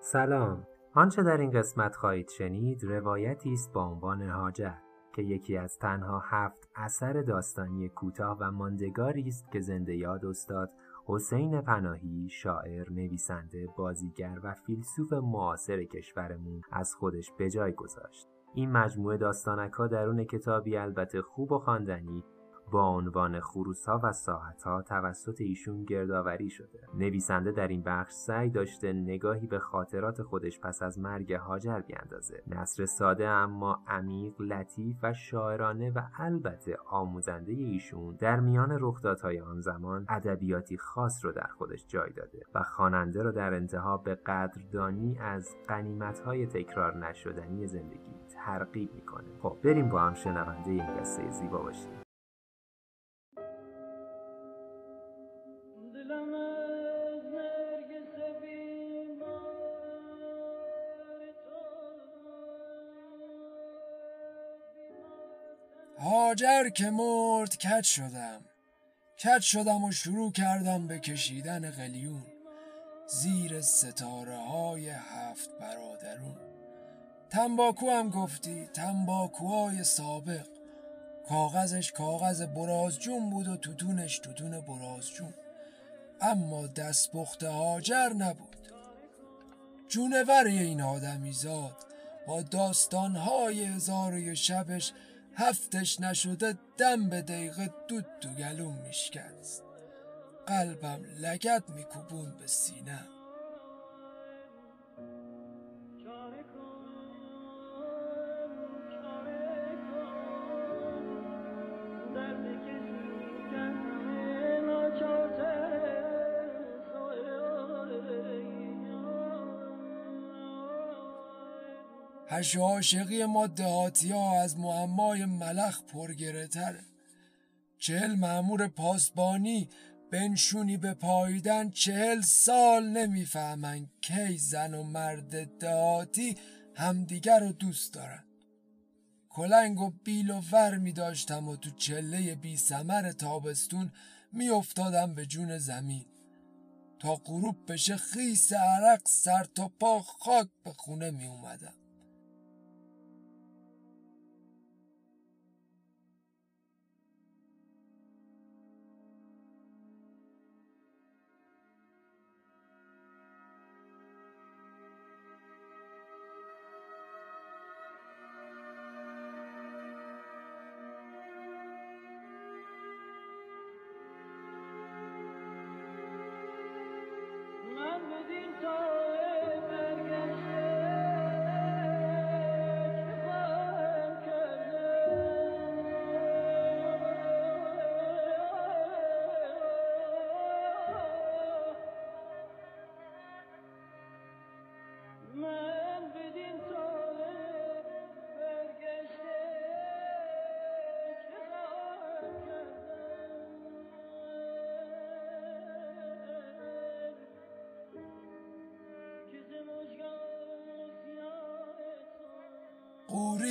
سلام. آنچه در این قسمت خواهید شنید روایتی است با عنوان هاجر که یکی از تنها هفت اثر داستانی کوتاه و ماندگاری است که زنده یاد استاد حسین پناهی شاعر نویسنده بازیگر و فیلسوف معاصر کشورمون از خودش به جای گذاشت. این مجموعه داستانک ها درون کتابی البته خوب و خواندنی با عنوان خروس ها و ساعت ها توسط ایشون گردآوری شده. نویسنده در این بخش سعی داشته نگاهی به خاطرات خودش پس از مرگ هاجر بیاندازه. نصر ساده اما عمیق لطیف و شاعرانه و البته آموزنده ایشون در میان رخدادهای آن زمان ادبیاتی خاص رو در خودش جای داده و خواننده رو در انتها به قدردانی از های تکرار نشدنی زندگی ترغیب می‌کنه. خب بریم با هم شنونده این قصه زیبا باشیم. هاجر که مرد کج شدم کج شدم و شروع کردم به کشیدن قلیون. زیر ستاره های هفت برادرون. تنباکو هم گفتی تنباکوهای سابق. کاغذش کاغذ برازجون بود و توتونش توتون برازجون. اما دستپخت هاجر نبود. جونوری این آدمی زاد با داستانهای هزار و شبش هفتش نشده دم به دقیقه دود تو گلوم میشکست. قلبم لگت میکوبون به سینه هش عاشقی ما دهاتی ها از معمای ملخ پرگره تره. چهل معمور پاسبانی بنشونی به پاییدن چهل سال نمی‌فهمن کی زن و مرد دهاتی همدیگر رو دوست دارن. کلنگ و بیل و ور می داشتم و تو چله بی سمر تابستون می افتادم به جون زمین. تا غروب بشه خیس عرق سر تا پا خاک به خونه می اومدم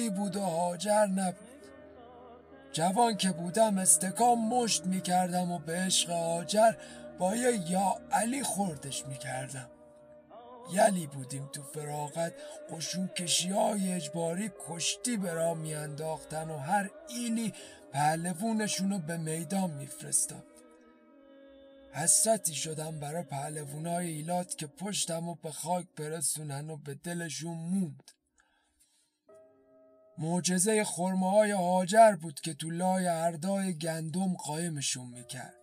بود و هاجر نبود. جوان که بودم استکام مشت می‌کردم و به عشق هاجر با یه یا علی خوردش می‌کردم. یلی بودیم تو فراغت قشون کشی های اجباری کشتی برا میانداختن و هر ایلی پهلوونشونو به میدان میفرستم حسرتی شدم برای پهلوونای ایلات که پشتم و به خاک برسونن و به دلشون موند. معجزه خرمه های هاجر بود که تو لای اردای گندم قایمشون می‌کرد.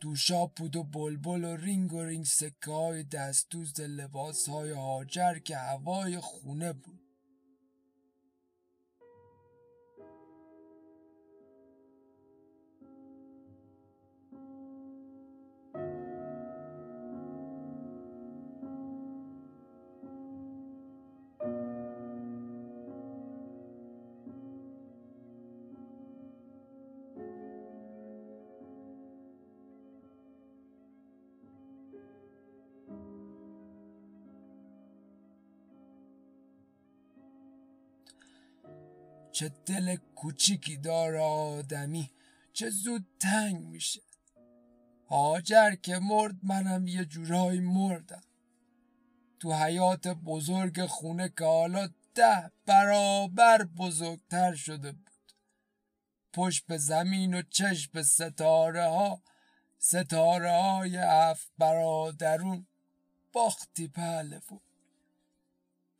دوشاب بود و بلبل و رینگ و رینگ سکه های دستوز لباس های هاجر که هوای خونه بود. چه دل کوچیکی داره آدمی چه زود تنگ میشه. هاجر که مرد منم یه جورایی مردم. تو حیات بزرگ خونه که حالا ده برابر بزرگتر شده بود. پشت به زمین و چشم به ستاره ها ستاره های هفت برادرون باختی پهلوون.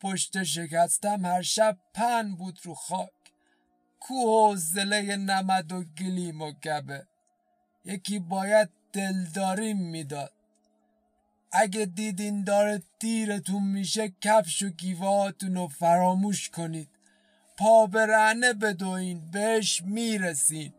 پشت شکستم هر شب پن بود رو خاک. کوه و زله نمد و گلیم و گبه. یکی باید دلداری می‌داد. اگه دیدین داره دیرتون میشه کفش و گیواتون رو فراموش کنید. پا به رهنه بدوین بهش می‌رسین.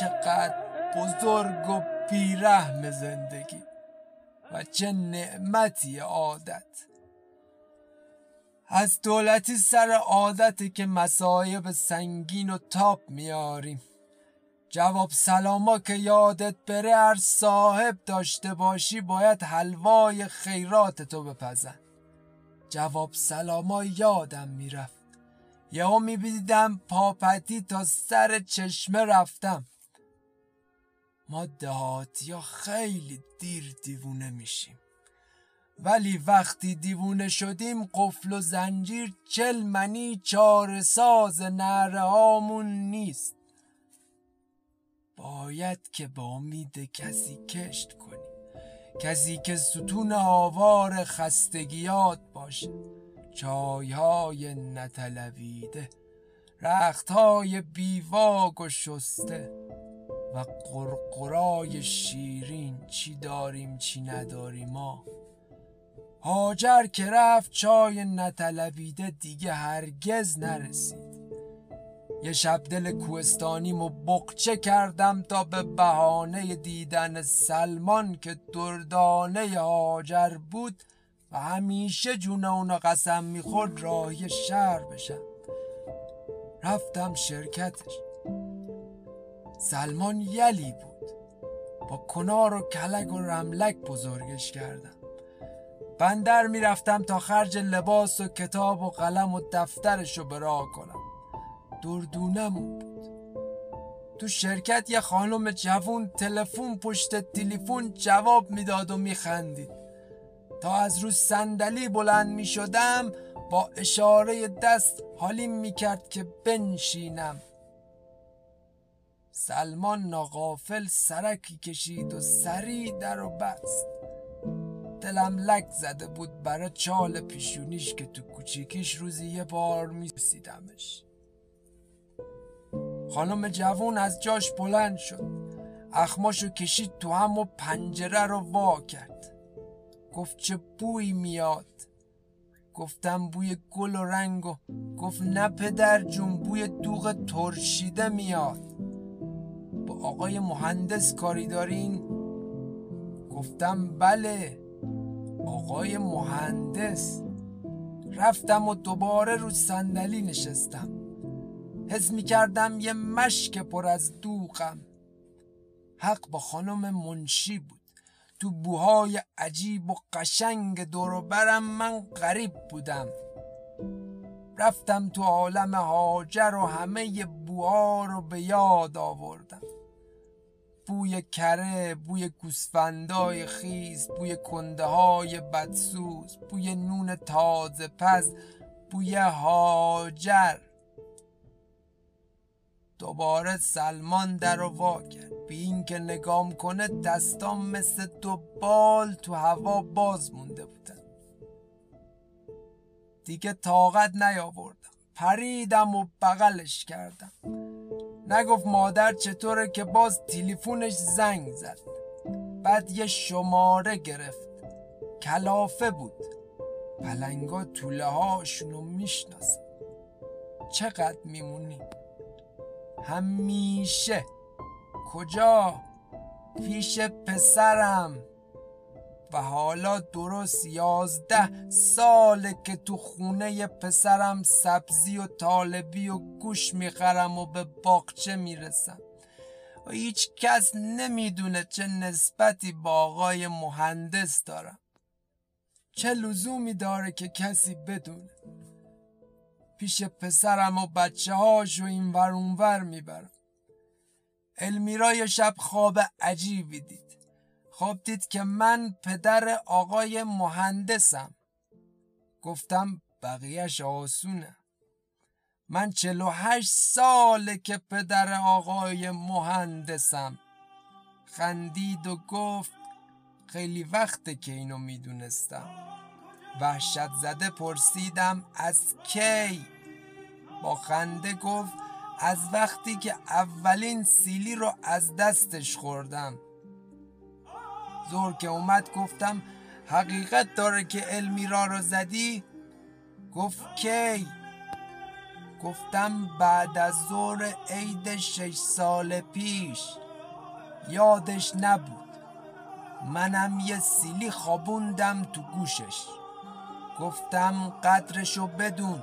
چقدر بزرگ و بیرحم زندگی و چه نعمتی عادت. از دولتی سر عادتی که مسایب سنگین و تاپ میاریم. جواب سلاما که یادت بره هر صاحب داشته باشی باید حلوای خیرات تو بپزن. جواب سلاما یادم می‌رفت. یهو میبیدم پاپتی تا سر چشمه رفتم. ما دهاتی ها خیلی دیر دیوونه میشیم. ولی وقتی دیوونه شدیم قفل و زنجیر چل منی چار ساز نره هامون نیست. باید که با امید کسی کشت کنیم. کسی که ستون آوار خستگیات باشه. چایهای نتلویده رختهای بیواگ و شسته. و قرقرای شیرین چی داریم چی نداریم ما. هاجر که رفت چای نطلبیده دیگه هرگز نرسید. یه شب دل کوهستانیمو بقچه کردم تا به بهانه دیدن سلمان که دردانه هاجر بود و همیشه جون اونا قسم می‌خورد راهی شهر بشم. رفتم شرکتش. سلمان یلی بود. با کنار و کلک و رملک بزرگش کردم. بندر می‌رفتم تا خرج لباس و کتاب و قلم و دفترش رو برا کنم. دردونم بود. تو شرکت یه خانم جوون تلفن پشت تلفن جواب می‌داد و میخندید. تا از روز صندلی بلند می‌شدم با اشاره دست حالیم می‌کرد که بنشینم. سلمان ناقافل سرکی کشید و سری در و بست. دلم لک زده بود برای چال پیشونیش که تو کوچیکیش روزی یه بار میسیدمش. خانم جوون از جاش بلند شد. اخماشو کشید تو هم و پنجره رو وا کرد. گفت چه بوی میاد. گفتم بوی گل و رنگ و گفت نه پدر جون بوی دوغ ترشیده میاد. آقای مهندس کاری دارین؟ گفتم بله آقای مهندس. رفتم و دوباره رو صندلی نشستم. حس می کردم یه مشک پر از دوغم. حق با خانم منشی بود. تو بوهای عجیب و قشنگ برم من غریب بودم. رفتم تو عالم هاجر و همه بوها رو به یاد آوردم. بوی کره بوی گوسفندای خیز بوی کنده های بدسوز بوی نون تازه پز بوی هاجر. دوباره سلمان در رو وا کرد. بی اینکه نگام کنه دستام مثل دو بال تو هوا باز مونده بودن. دیگه طاقت نیاوردم. پریدم و بغلش کردم. نگفت مادر چطوره که باز تلفنش زنگ زد. بعد یه شماره گرفت. کلافه بود. پلنگا طوله هاشونو می‌شناسن چقدر میمونی؟ همیشه. کجا؟ پیش پسرم. و حالا درست یازده ساله که تو خونه پسرم سبزی و طالبی و گوش می‌خرم و به باغچه می‌رسم. و هیچ کس نمی‌دونه چه نسبتی با آقای مهندس دارم. چه لزومی داره که کسی بدونه؟ پیش پسرم و بچه هاش و این ور اونور می‌برم. المیرا شب خواب عجیبی دید. خواب دید که من پدر آقای مهندسم. گفتم بقیهش آسونه. من چلو هشت ساله که پدر آقای مهندسم. خندید و گفت خیلی وقته که اینو می‌دونستم. وحشت زده پرسیدم از کی؟ با خنده گفت از وقتی که اولین سیلی رو از دستش خوردم. زور که اومد گفتم حقیقت داره که المیرا رو زدی؟ گفت کی؟ گفتم بعد از ظهر عید شش سال پیش. یادش نبود. منم یه سیلی خوابوندم تو گوشش. گفتم قدرشو بدون.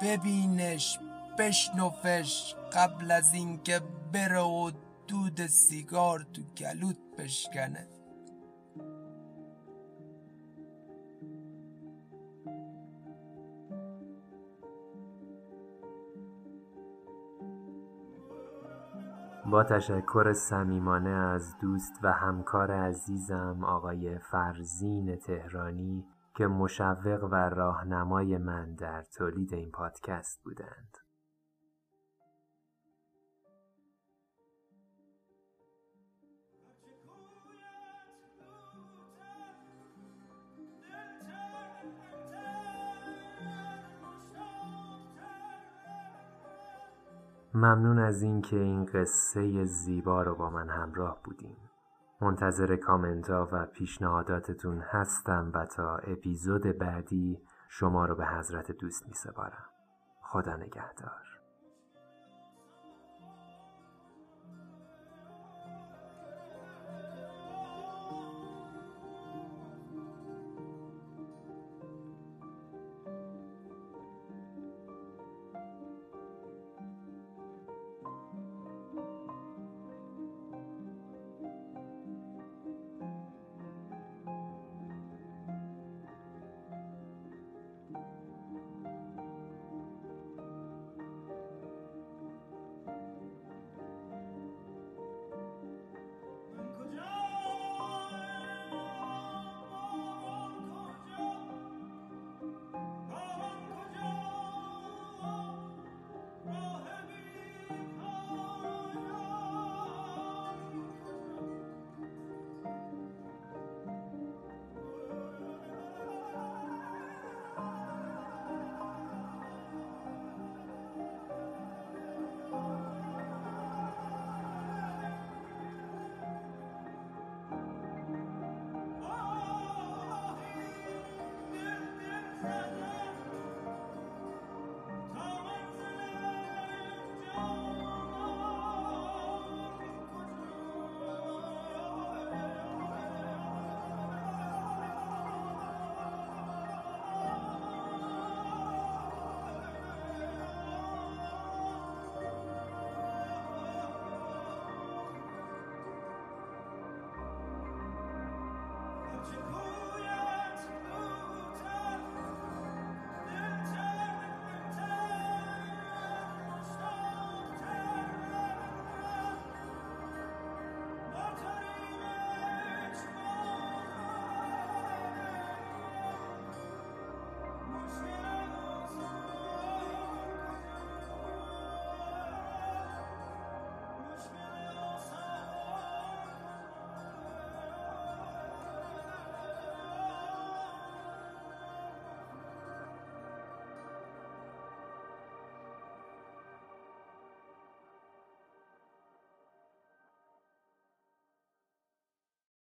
ببینش بشنفش قبل از اینکه بره و دود سیگار تو گلوت بشکنه با تشکر صمیمانه از دوست و همکار عزیزم آقای فرزین تهرانی که مشوق و راهنمای من در تولید این پادکست بودند. ممنون از اینکه این قصه زیبا رو با من همراه بودیم. منتظر کامنت ها و پیشنهاداتتون هستم و تا اپیزود بعدی شما رو به حضرت دوست می سپارم. خدا نگهدار.